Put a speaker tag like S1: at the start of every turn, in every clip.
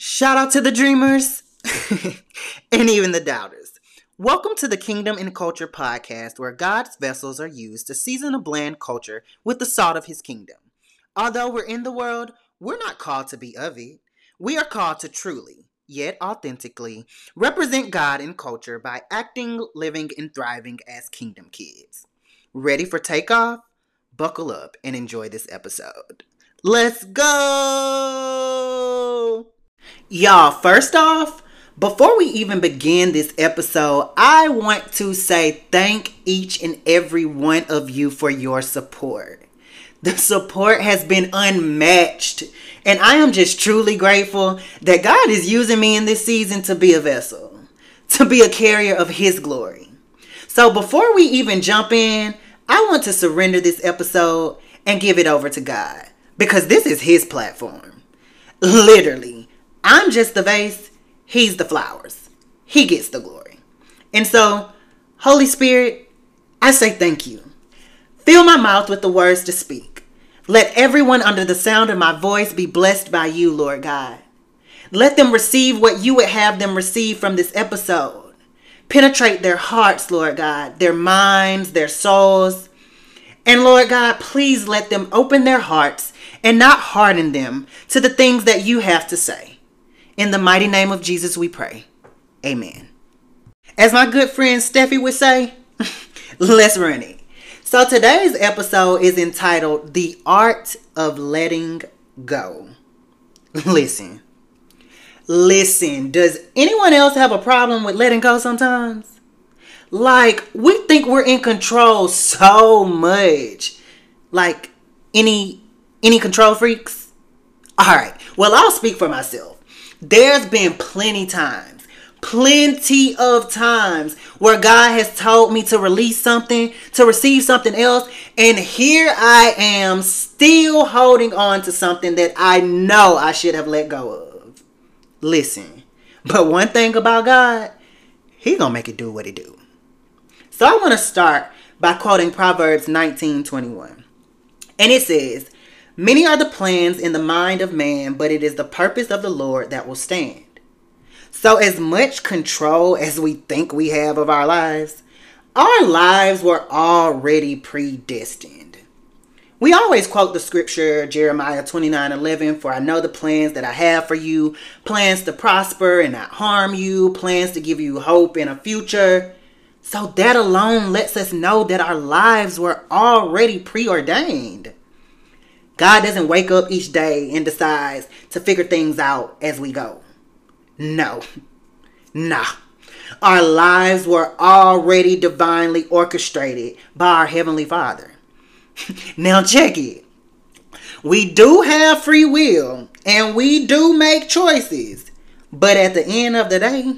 S1: Shout out to the dreamers and even the doubters. Welcome to the Kingdom in Culture podcast, where God's vessels are used to season a bland culture with the salt of his kingdom. Although we're in the world, we're not called to be of it. We are called to truly, yet authentically, represent God in culture by acting, living, and thriving as kingdom kids. Ready for takeoff? Buckle up and enjoy this episode. Let's go! Y'all, first off, before we even begin this episode, I want to say thank each and every one of you for your support. The support has been unmatched, and I am just truly grateful that God is using me in this season to be a vessel, to be a carrier of His glory. So before we even jump in, I want to surrender this episode and give it over to God because this is His platform. Literally, I'm just the vase He's the flowers. He gets the glory. And so, Holy Spirit, I say thank you. Fill my mouth with the words to speak. Let everyone under the sound of my voice be blessed by you, Lord God. Let them receive what you would have them receive from this episode. Penetrate their hearts, Lord God, their minds, their souls. And Lord God, please let them open their hearts and not harden them to the things that you have to say. In the mighty name of Jesus, we pray. Amen. As my good friend Steffi would say, let's run it. So today's episode is entitled The Art of Letting Go. Listen. Listen, does anyone else have a problem with letting go sometimes? Like, we think we're in control so much. Like, any any control freaks? All right. Well, I'll speak for myself. There's been plenty times, plenty of times where God has told me to release something, to receive something else, and here I am still holding on to something that I know I should have let go of. Listen, but one thing about God, He gonna make it do what He do. So I want to start by quoting Proverbs 19 21. And it says, Many are the plans in the mind of man, but it is the purpose of the Lord that will stand. So, as much control as we think we have of our lives, our lives were already predestined. We always quote the scripture Jeremiah 29 11, for I know the plans that I have for you plans to prosper and not harm you, plans to give you hope in a future. So, that alone lets us know that our lives were already preordained. God doesn't wake up each day and decides to figure things out as we go. No. Nah. Our lives were already divinely orchestrated by our Heavenly Father. now, check it. We do have free will and we do make choices. But at the end of the day,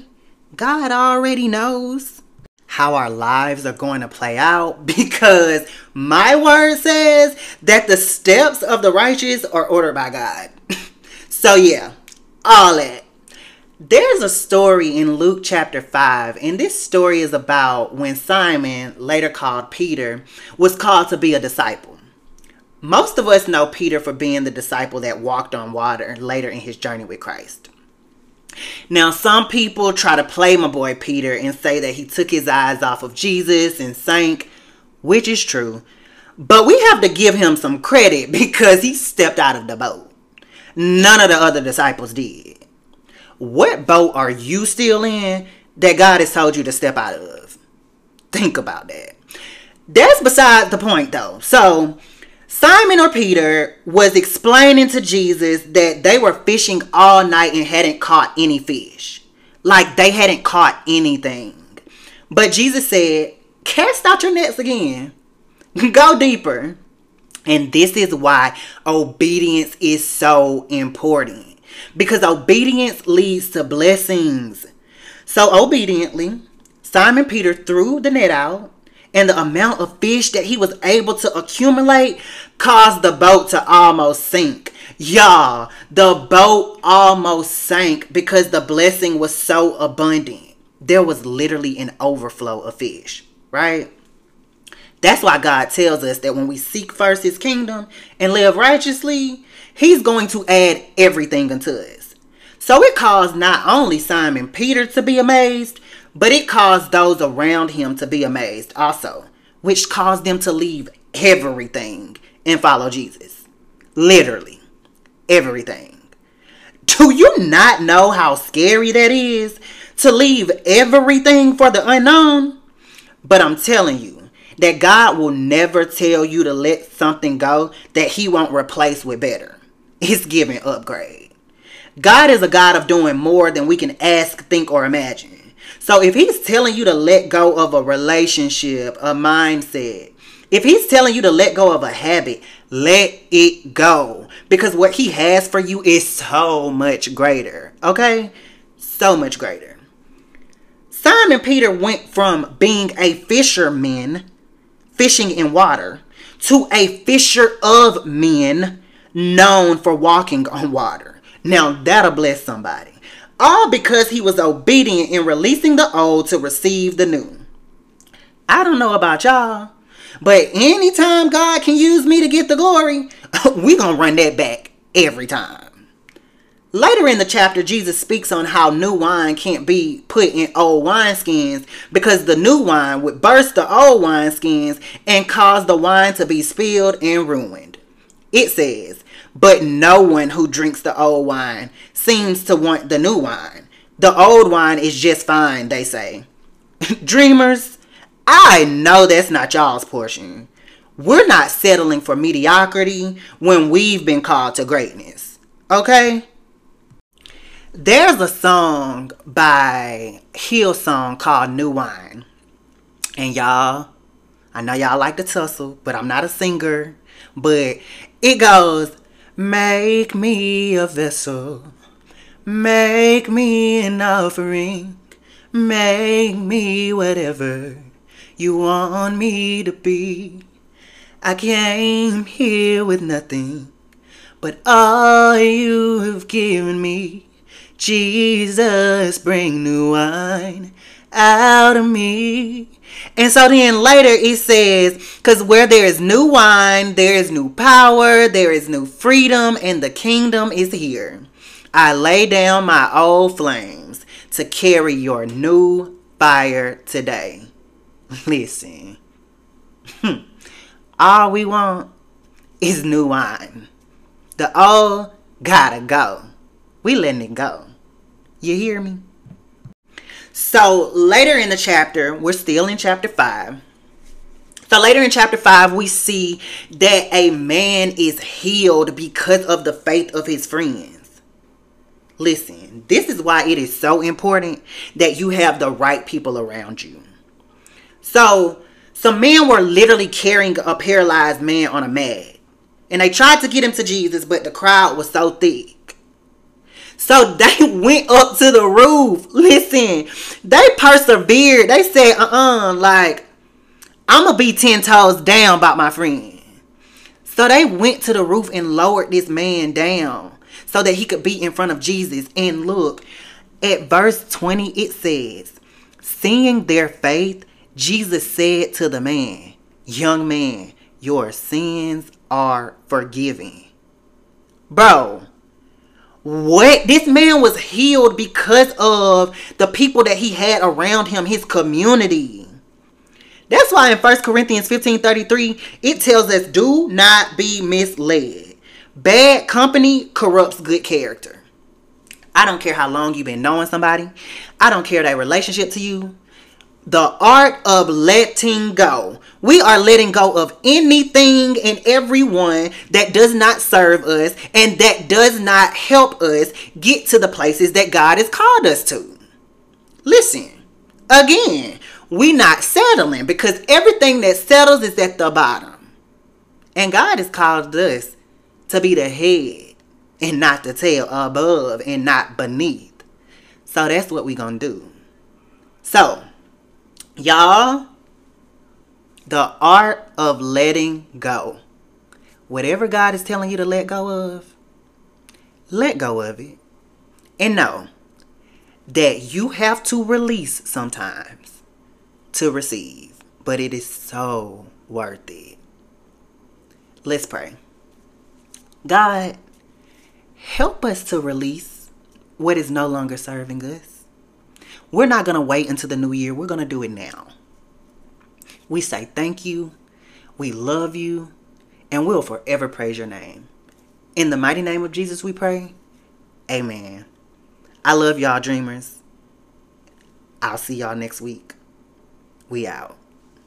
S1: God already knows how our lives are going to play out because my word says that the steps of the righteous are ordered by God. so, yeah, all that. There's a story in Luke chapter 5, and this story is about when Simon, later called Peter, was called to be a disciple. Most of us know Peter for being the disciple that walked on water later in his journey with Christ. Now, some people try to play my boy Peter and say that he took his eyes off of Jesus and sank, which is true. But we have to give him some credit because he stepped out of the boat. None of the other disciples did. What boat are you still in that God has told you to step out of? Think about that. That's beside the point, though. So, Simon or Peter was explaining to Jesus that they were fishing all night and hadn't caught any fish. Like they hadn't caught anything. But Jesus said, Cast out your nets again. Go deeper. And this is why obedience is so important. Because obedience leads to blessings. So obediently, Simon Peter threw the net out and the amount of fish that he was able to accumulate caused the boat to almost sink. Y'all, the boat almost sank because the blessing was so abundant. There was literally an overflow of fish, right? That's why God tells us that when we seek first his kingdom and live righteously, he's going to add everything unto us. So it caused not only Simon Peter to be amazed, but it caused those around him to be amazed also, which caused them to leave everything and follow Jesus. Literally, everything. Do you not know how scary that is to leave everything for the unknown? But I'm telling you that God will never tell you to let something go that He won't replace with better. It's giving upgrade. God is a God of doing more than we can ask, think, or imagine. So if He's telling you to let go of a relationship, a mindset, if He's telling you to let go of a habit, let it go. Because what He has for you is so much greater. Okay? So much greater. Simon Peter went from being a fisherman, fishing in water, to a fisher of men known for walking on water. Now that'll bless somebody. All because he was obedient in releasing the old to receive the new. I don't know about y'all, but anytime God can use me to get the glory, we gonna run that back every time. Later in the chapter, Jesus speaks on how new wine can't be put in old wineskins because the new wine would burst the old wineskins and cause the wine to be spilled and ruined. It says, But no one who drinks the old wine seems to want the new wine. The old wine is just fine, they say. Dreamers, I know that's not y'all's portion. We're not settling for mediocrity when we've been called to greatness. Okay? There's a song by Hillsong called New Wine. And y'all, I know y'all like to tussle, but I'm not a singer. But it goes, Make me a vessel, make me an offering, make me whatever you want me to be. I came here with nothing but all you have given me. Jesus, bring new wine out of me. And so then later it says, because where there is new wine, there is new power, there is new freedom, and the kingdom is here. I lay down my old flames to carry your new fire today. Listen, all we want is new wine. The old gotta go. We letting it go. You hear me? So later in the chapter, we're still in chapter 5. So later in chapter 5, we see that a man is healed because of the faith of his friends. Listen, this is why it is so important that you have the right people around you. So, some men were literally carrying a paralyzed man on a mat. And they tried to get him to Jesus, but the crowd was so thick. So they went up to the roof. Listen, they persevered. They said, uh uh-uh, uh like, I'm going to be 10 toes down about my friend. So they went to the roof and lowered this man down so that he could be in front of Jesus. And look, at verse 20, it says, Seeing their faith, Jesus said to the man, Young man, your sins are forgiven. Bro, what? This man was healed because of the people that he had around him his community. That's why in 1 corinthians 15 33 it tells us do not be misled. Bad company corrupts good character. I don't care how long you've been knowing somebody. I don't care their relationship to you the art of letting go. We are letting go of anything and everyone that does not serve us and that does not help us get to the places that God has called us to. Listen, again, we not settling because everything that settles is at the bottom. And God has called us to be the head and not the tail, above and not beneath. So that's what we're going to do. So, Y'all, the art of letting go. Whatever God is telling you to let go of, let go of it. And know that you have to release sometimes to receive, but it is so worth it. Let's pray. God, help us to release what is no longer serving us. We're not going to wait until the new year. We're going to do it now. We say thank you. We love you. And we'll forever praise your name. In the mighty name of Jesus, we pray. Amen. I love y'all, dreamers. I'll see y'all next week. We out.